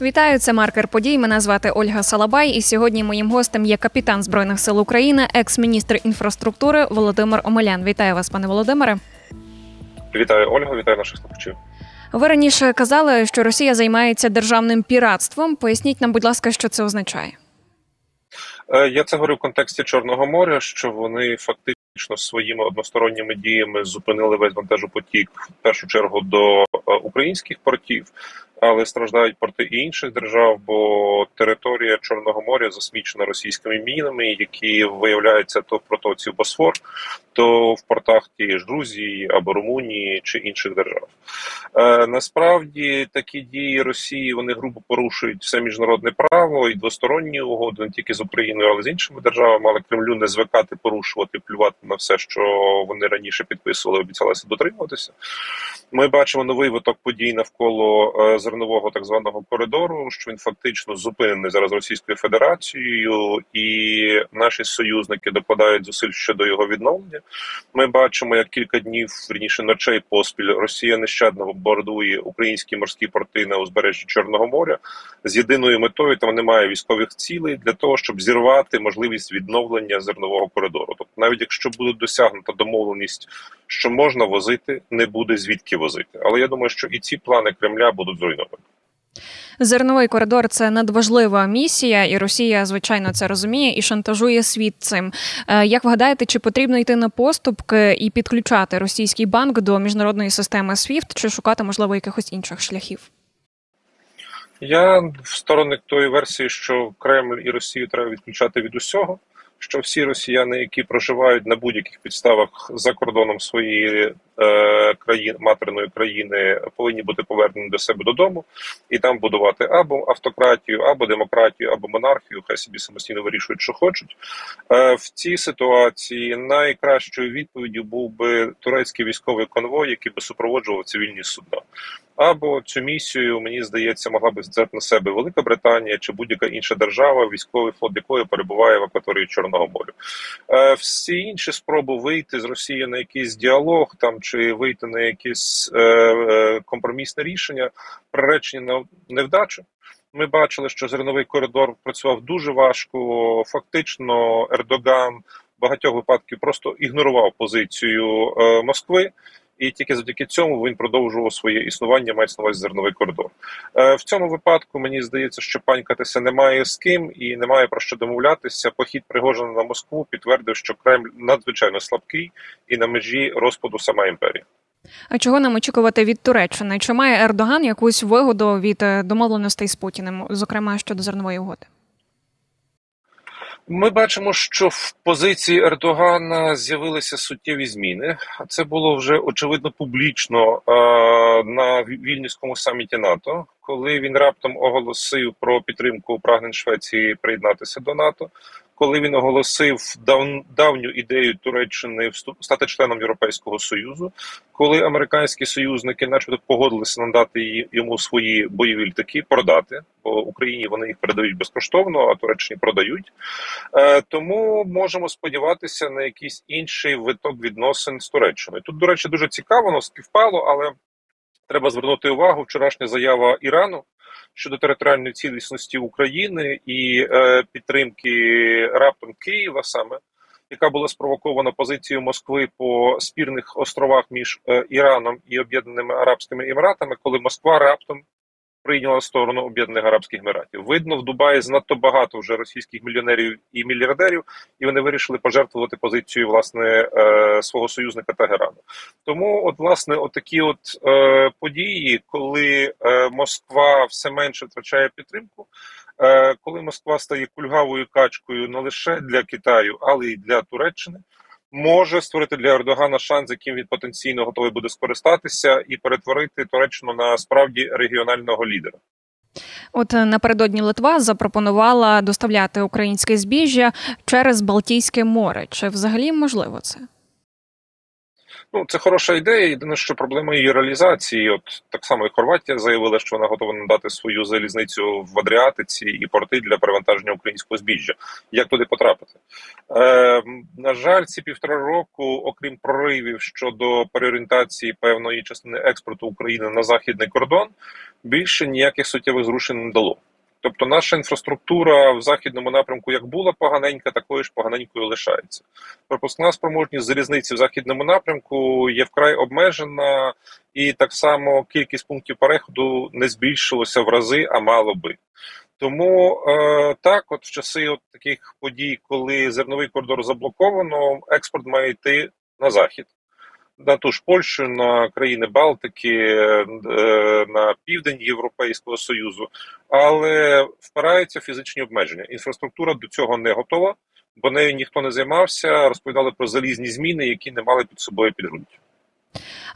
Вітаю, це маркер подій. Мене звати Ольга Салабай. І сьогодні моїм гостем є капітан збройних сил України, екс-міністр інфраструктури Володимир Омелян. Вітаю вас, пане Володимире. Вітаю Ольга, вітаю наших слухачів. Ви раніше казали, що Росія займається державним піратством. Поясніть нам, будь ласка, що це означає. Е, Я це говорю в контексті Чорного моря, що вони фактично своїми односторонніми діями зупинили весь вантажопотік в першу чергу до українських портів, але страждають порти і інших держав, бо територія Чорного моря засмічена російськими мінами, які виявляються то в протоці Босфор, то в портах тієї ж Грузії або Румунії чи інших держав. Е, насправді такі дії Росії вони грубо порушують все міжнародне право і двосторонні угоди не тільки з Україною, але й з іншими державами. Але Кремлю не звикати порушувати, плювати на все, що вони раніше підписували, обіцялися дотримуватися. Ми бачимо новий виток подій навколо е, зернового так званого коридору, що він фактично зупинений зараз Російською Федерацією, і наші союзники докладають зусиль щодо його відновлення. Ми бачимо, як кілька днів верніше ночей поспіль Росія нещадно бомбардує українські морські порти на узбережжі Чорного моря з єдиною метою. Там немає військових цілей для того, щоб зірвати можливість відновлення зернового коридору. Тобто, навіть якщо буде досягнута домовленість, що можна возити, не буде звідки возити. Але я думаю, що і ці плани Кремля будуть зруйновані. Зерновий коридор це надважлива місія, і Росія, звичайно, це розуміє і шантажує світ цим. Е, Як ви гадаєте, чи потрібно йти на поступки і підключати російський банк до міжнародної системи SWIFT, чи шукати можливо якихось інших шляхів? Я в сторонник тої версії, що Кремль і Росію треба відключати від усього. Що всі росіяни, які проживають на будь-яких підставах за кордоном своєї е, країни материної країни, повинні бути повернені до себе додому і там будувати або автократію, або демократію, або монархію. Хай собі самостійно вирішують, що хочуть. Е, в цій ситуації найкращою відповіддю був би турецький військовий конвой, який би супроводжував цивільні судна. Або цю місію, мені здається, могла би взяти на себе Велика Британія чи будь-яка інша держава, військовий флот якої перебуває в акваторії Чорного моря. Е, всі інші спроби вийти з Росії на якийсь діалог там чи вийти на якесь е, е, компромісне рішення, приречені на невдачу. Ми бачили, що зерновий коридор працював дуже важко. Фактично, Ердоган в багатьох випадків просто ігнорував позицію Москви. І тільки завдяки цьому він продовжував своє існування, мається на увазі зерновий коридор. Е, в цьому випадку мені здається, що панькатися немає з ким і немає про що домовлятися. Похід Пригожина на Москву підтвердив, що Кремль надзвичайно слабкий і на межі розпаду сама імперія. А чого нам очікувати від Туреччини? Чи має Ердоган якусь вигоду від е, домовленостей з Путіним, зокрема щодо зернової угоди? Ми бачимо, що в позиції Ердогана з'явилися суттєві зміни. Це було вже очевидно публічно е, на Вільнюському саміті НАТО, коли він раптом оголосив про підтримку прагнень Швеції приєднатися до НАТО. Коли він оголосив дав, давню ідею Туреччини стати членом Європейського союзу, коли американські союзники, начебто, погодилися надати йому свої бойові літаки, продати, бо Україні вони їх передають безкоштовно, а Туреччині продають. Е, тому можемо сподіватися на якийсь інший виток відносин з Туреччиною. Тут, до речі, дуже цікаво, воно співпало, але треба звернути увагу вчорашня заява Ірану щодо територіальної цілісності України і е, підтримки раптом Києва, саме яка була спровокована позицією Москви по спірних островах між е, Іраном і Об'єднаними Арабськими Еміратами, коли Москва раптом прийняла сторону Об'єднаних Арабських Еміратів. Видно, в Дубаї занадто багато вже російських мільйонерів і мільярдерів, і вони вирішили пожертвувати позицію власне е, свого союзника Тегерану. Тому, от власне, отакі от е, події, коли е, Москва все менше втрачає підтримку. Коли Москва стає кульгавою качкою не лише для Китаю, але й для Туреччини, може створити для Ердогана шанс, яким він потенційно готовий буде скористатися, і перетворити Туреччину на справді регіонального лідера. От е, напередодні Литва запропонувала доставляти українське збіжжя через Балтійське море. Чи взагалі можливо це? Ну, це хороша ідея. Єдине, що проблема її реалізації. От так само і Хорватія заявила, що вона готова надати свою залізницю в Адріатиці і порти для перевантаження українського збіжжя. Як туди потрапити? Е, На жаль, ці півтора року, окрім проривів щодо переорієнтації певної частини експорту України на західний кордон, більше ніяких суттєвих зрушень не дало. Тобто наша інфраструктура в західному напрямку як була поганенька, такою ж поганенькою лишається. Пропускна спроможність залізниці в західному напрямку є вкрай обмежена, і так само кількість пунктів переходу не збільшилося в рази, а мало би. Тому е, так, от в часи от таких подій, коли зерновий коридор заблоковано, експорт має йти на захід на ту ж Польщу, на країни Балтики, е, на південь Європейського Союзу, але впираються фізичні обмеження. Інфраструктура до цього не готова, бо нею ніхто не займався. Розповідали про залізні зміни, які не мали під собою підґрунтя.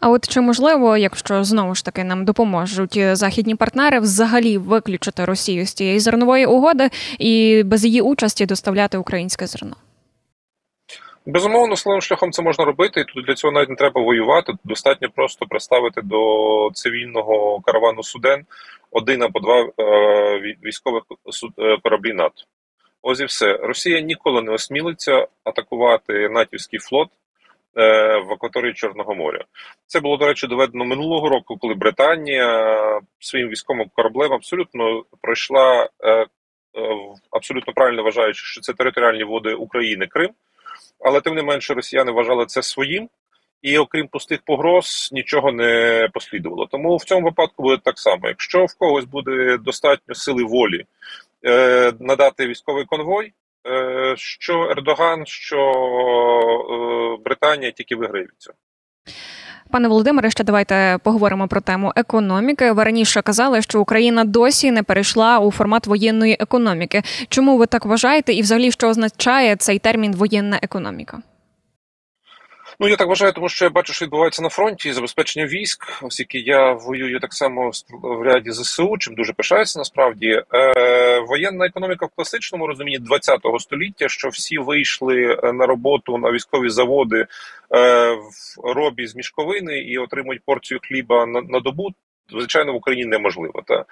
А от чи можливо, якщо знову ж таки нам допоможуть західні партнери, взагалі виключити Росію з цієї зернової угоди і без її участі доставляти українське зерно? Безумовно, силовим шляхом це можна робити, і тут для цього навіть не треба воювати. Достатньо просто приставити до цивільного каравану суден один або два е, військових е, кораблі НАТО. Ось і все. Росія ніколи не осмілиться атакувати натівський флот е, в акваторії Чорного моря. Це було, до речі, доведено минулого року, коли Британія своїм військовим кораблем абсолютно пройшла абсолютно правильно вважаючи, що це територіальні води України Крим але тим не менше росіяни вважали це своїм, і окрім пустих погроз нічого не послідувало. Тому в цьому випадку буде так само. Якщо в когось буде достатньо сили волі е, надати військовий конвой, е, що Ердоган, що е, Британія тільки виграють цього. Пане Володимире, ще давайте поговоримо про тему економіки. Ви раніше казали, що Україна досі не перейшла у формат воєнної економіки. Чому ви так вважаєте, і взагалі що означає цей термін воєнна економіка? Ну я так вважаю, тому що я бачу, що відбувається на фронті забезпечення військ, оскільки я воюю так само в ряді ЗСУ, чим дуже пишаюся насправді. Е, Воєнна економіка в класичному розумінні ХХ століття, що всі вийшли е, на роботу на військові заводи е, в робі з мішковини і отримують порцію хліба на, на добу звичайно в Україні неможливо. Та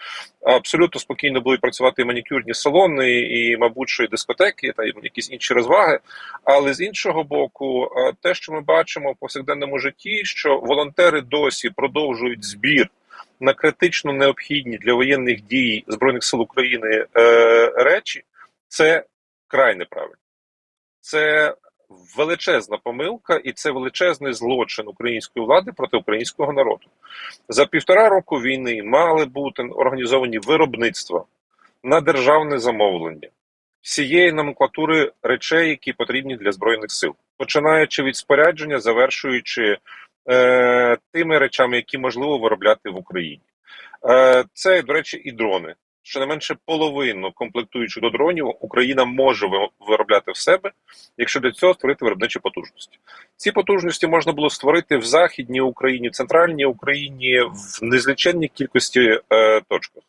абсолютно спокійно будуть працювати і манікюрні салони, і, мабуть, що і дискотеки, та й якісь інші розваги. Але з іншого боку, те, що ми бачимо в повсякденному житті, що волонтери досі продовжують збір. На критично необхідні для воєнних дій збройних сил України е, речі, це край неправильно. Це величезна помилка, і це величезний злочин української влади проти українського народу. За півтора року війни мали бути організовані виробництва на державне замовлення всієї номенклатури речей, які потрібні для збройних сил, починаючи від спорядження, завершуючи е, тими речами, які можливо виробляти в Україні. Е, Це, до речі, і дрони щонайменше половину комплектуючих до дронів Україна може виробляти в себе, якщо для цього створити виробничі потужності. Ці потужності можна було створити в західній Україні, в центральній Україні в незліченній кількості е, точках.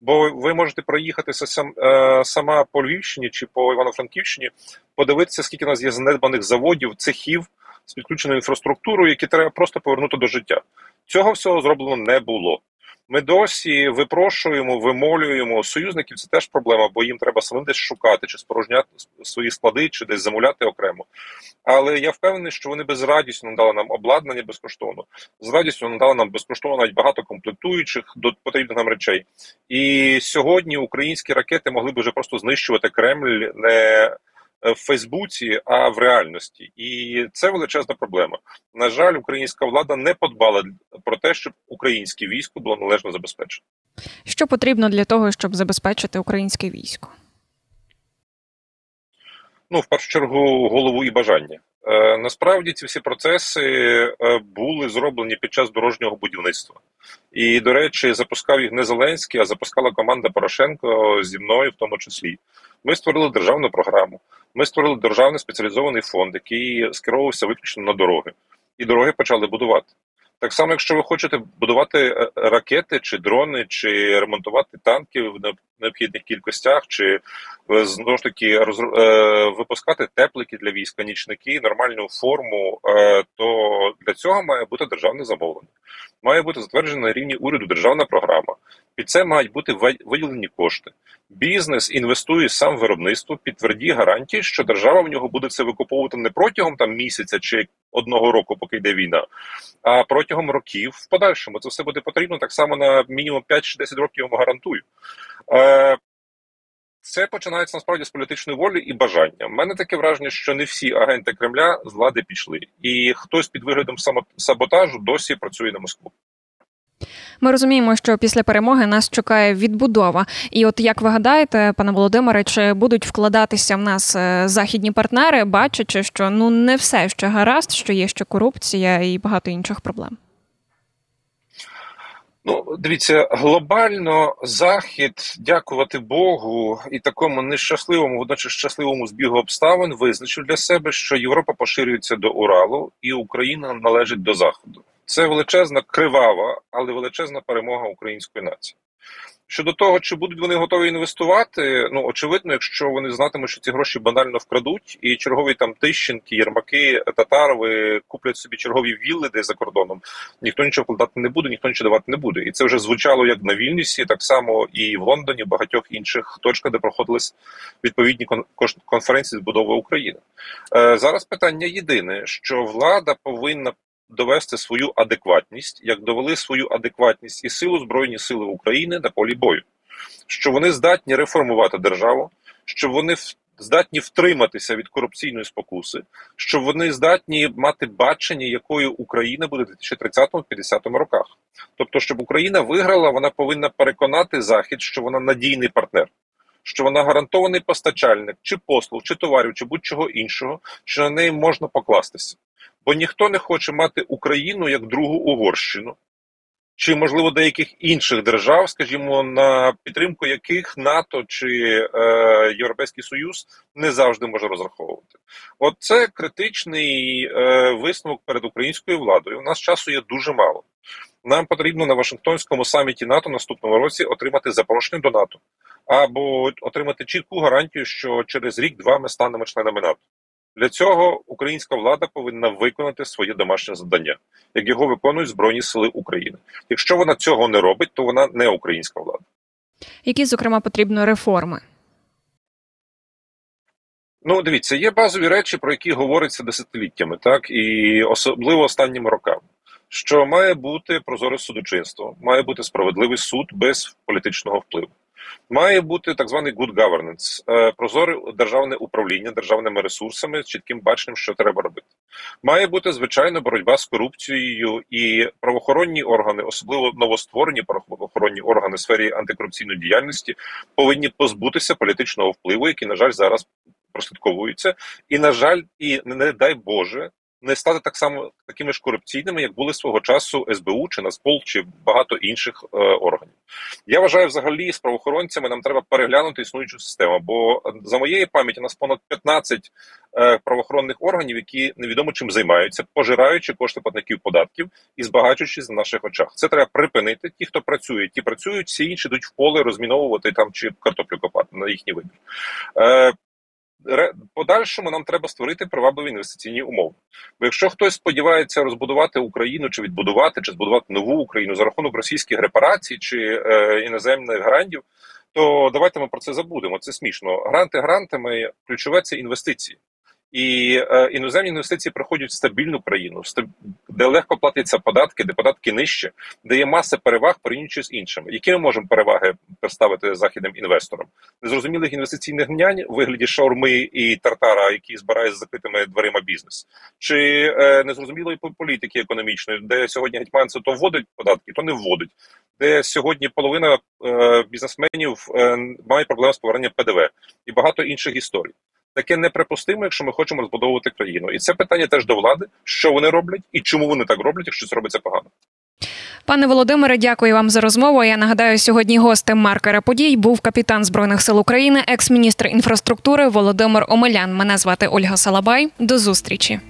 Бо ви можете проїхатися сам е, сама по Львівщині чи по Івано-Франківщині, подивитися, скільки у нас є занедбаних заводів, цехів з підключеною інфраструктурою, які треба просто повернути до життя. Цього всього зроблено не було. Ми досі випрошуємо, вимолюємо союзників. Це теж проблема, бо їм треба самим десь шукати чи спорожняти свої склади, чи десь замовляти окремо. Але я впевнений, що вони безрадісно надали нам обладнання безкоштовно. З радістю надали нам безкоштовно навіть багато комплектуючих до потрібних нам речей. І сьогодні українські ракети могли б вже просто знищувати Кремль не. Е, в Фейсбуці, а в реальності, і це величезна проблема. На жаль, українська влада не подбала про те, щоб українське військо було належно забезпечено. Що потрібно для того, щоб забезпечити українське військо? Ну, в першу чергу, голову і бажання. Е, Насправді ці всі процеси е, були зроблені під час дорожнього будівництва. І, до речі, запускав їх не Зеленський, а запускала команда Порошенко зі мною, в тому числі. Ми створили державну програму. Ми створили державний спеціалізований фонд, який скеровувався виключно на дороги, і дороги почали будувати. Так само, якщо ви хочете будувати е, ракети чи дрони, чи ремонтувати танки в необхідних кількостях, чи е, знову ж таки роз, е, випускати теплики для війська, нічники, нормальну форму, то для цього має бути державне замовлення. Має бути затверджена на рівні уряду державна програма. Під це мають бути виділені кошти. Бізнес інвестує сам в виробництво під тверді гарантії, що держава в нього буде це викуповувати не протягом там місяця чи одного року, поки йде війна, а протягом років в подальшому. Це все буде потрібно так само на мінімум 5-10 років. Я вам гарантую. Е, це починається насправді з політичної волі і бажання. У мене таке враження, що не всі агенти Кремля з влади пішли, і хтось під виглядом саботажу досі працює на Москву. Ми розуміємо, що після перемоги нас чекає відбудова. І от як ви гадаєте, пане Володимире, чи будуть вкладатися в нас е, західні партнери, бачачи, що ну не все ще гаразд, що є ще корупція і багато інших проблем? Ну, дивіться, глобально захід, дякувати Богу, і такому нещасливому, водночас щасливому збігу обставин визначив для себе, що Європа поширюється до Уралу, і Україна належить до Заходу. Це величезна кривава, але величезна перемога української нації. Щодо того, чи будуть вони готові інвестувати, ну очевидно, якщо вони знатимуть, що ці гроші банально вкрадуть, і чергові там Тищенки, Єрмаки, Татарови куплять собі чергові вілли десь за кордоном, ніхто нічого вкладати не буде, ніхто нічого давати не буде. І це вже звучало як на Вільнюсі, так само і в Лондоні, в багатьох інших точках, де проходились відповідні конференції з будови України. Е, Зараз питання єдине, що влада повинна довести свою адекватність, як довели свою адекватність і силу Збройні Сили України на полі бою, що вони здатні реформувати державу, що вони здатні втриматися від корупційної спокуси, що вони здатні мати бачення, якою Україна буде в 2030-50 роках. Тобто, щоб Україна виграла, вона повинна переконати Захід, що вона надійний партнер. Що вона гарантований постачальник чи послуг, чи товарів, чи будь-чого іншого, що на неї можна покластися. Бо ніхто не хоче мати Україну як другу Угорщину, чи, можливо, деяких інших держав, скажімо, на підтримку яких НАТО чи е, Європейський Союз не завжди може розраховувати. От це критичний е, висновок перед українською владою. У нас часу є дуже мало. Нам потрібно на Вашингтонському саміті НАТО наступному році отримати запрошення до НАТО або отримати чітку гарантію, що через рік-два ми станемо членами НАТО. Для цього українська влада повинна виконати своє домашнє завдання, як його виконують Збройні Сили України. Якщо вона цього не робить, то вона не українська влада. Які, зокрема, потрібно реформи? Ну, дивіться, є базові речі, про які говориться десятиліттями, так і особливо останніми роками. Що має бути прозоре судочинство, має бути справедливий суд без політичного впливу. Має бути так званий good governance, е, прозоре державне управління державними ресурсами з чітким баченням, що треба робити. Має бути звичайно боротьба з корупцією і правоохоронні органи, особливо новостворені правоохоронні органи в сфері антикорупційної діяльності, повинні позбутися політичного впливу, який на жаль зараз прослідковується, і на жаль, і не дай Боже не стати так само такими ж корупційними, як були свого часу СБУ чи Нацпол, чи багато інших е, органів. Я вважаю, взагалі з правоохоронцями нам треба переглянути існуючу систему. Бо за моєю пам'яті нас понад 15 е, правоохоронних органів, які невідомо чим займаються, пожираючи кошти платників податків і збагачуючись на наших очах. Це треба припинити. Ті, хто працює, ті працюють, всі інші йдуть в поле розміновувати там чи картоплю копати на їхній вибір. Е, подальшому нам треба створити привабливі інвестиційні умови. Бо якщо хтось сподівається розбудувати Україну чи відбудувати, чи збудувати нову Україну за рахунок російських репарацій чи е, іноземних грантів, то давайте ми про це забудемо. Це смішно. Гранти грантами ключове це інвестиції. І е, іноземні інвестиції приходять в стабільну країну, де легко платяться податки, де податки нижче, де є маса переваг порівнюючи з іншими. Які ми можемо переваги представити західним інвесторам? Незрозумілих інвестиційних мнянь у вигляді шаурми і тартара, які збирає з закритими дверима бізнес, чи е, незрозумілої політики економічної, де сьогодні гетьманці то вводить податки, то не вводить. Де сьогодні половина е, бізнесменів е, має проблеми з поверненням ПДВ і багато інших історій таке неприпустимо, якщо ми хочемо розбудовувати країну. І це питання теж до влади, що вони роблять і чому вони так роблять, якщо це робиться погано. Пане Володимире, дякую вам за розмову. Я нагадаю, сьогодні гостем маркера подій був капітан збройних сил України, екс-міністр інфраструктури Володимир Омелян. Мене звати Ольга Салабай. До зустрічі.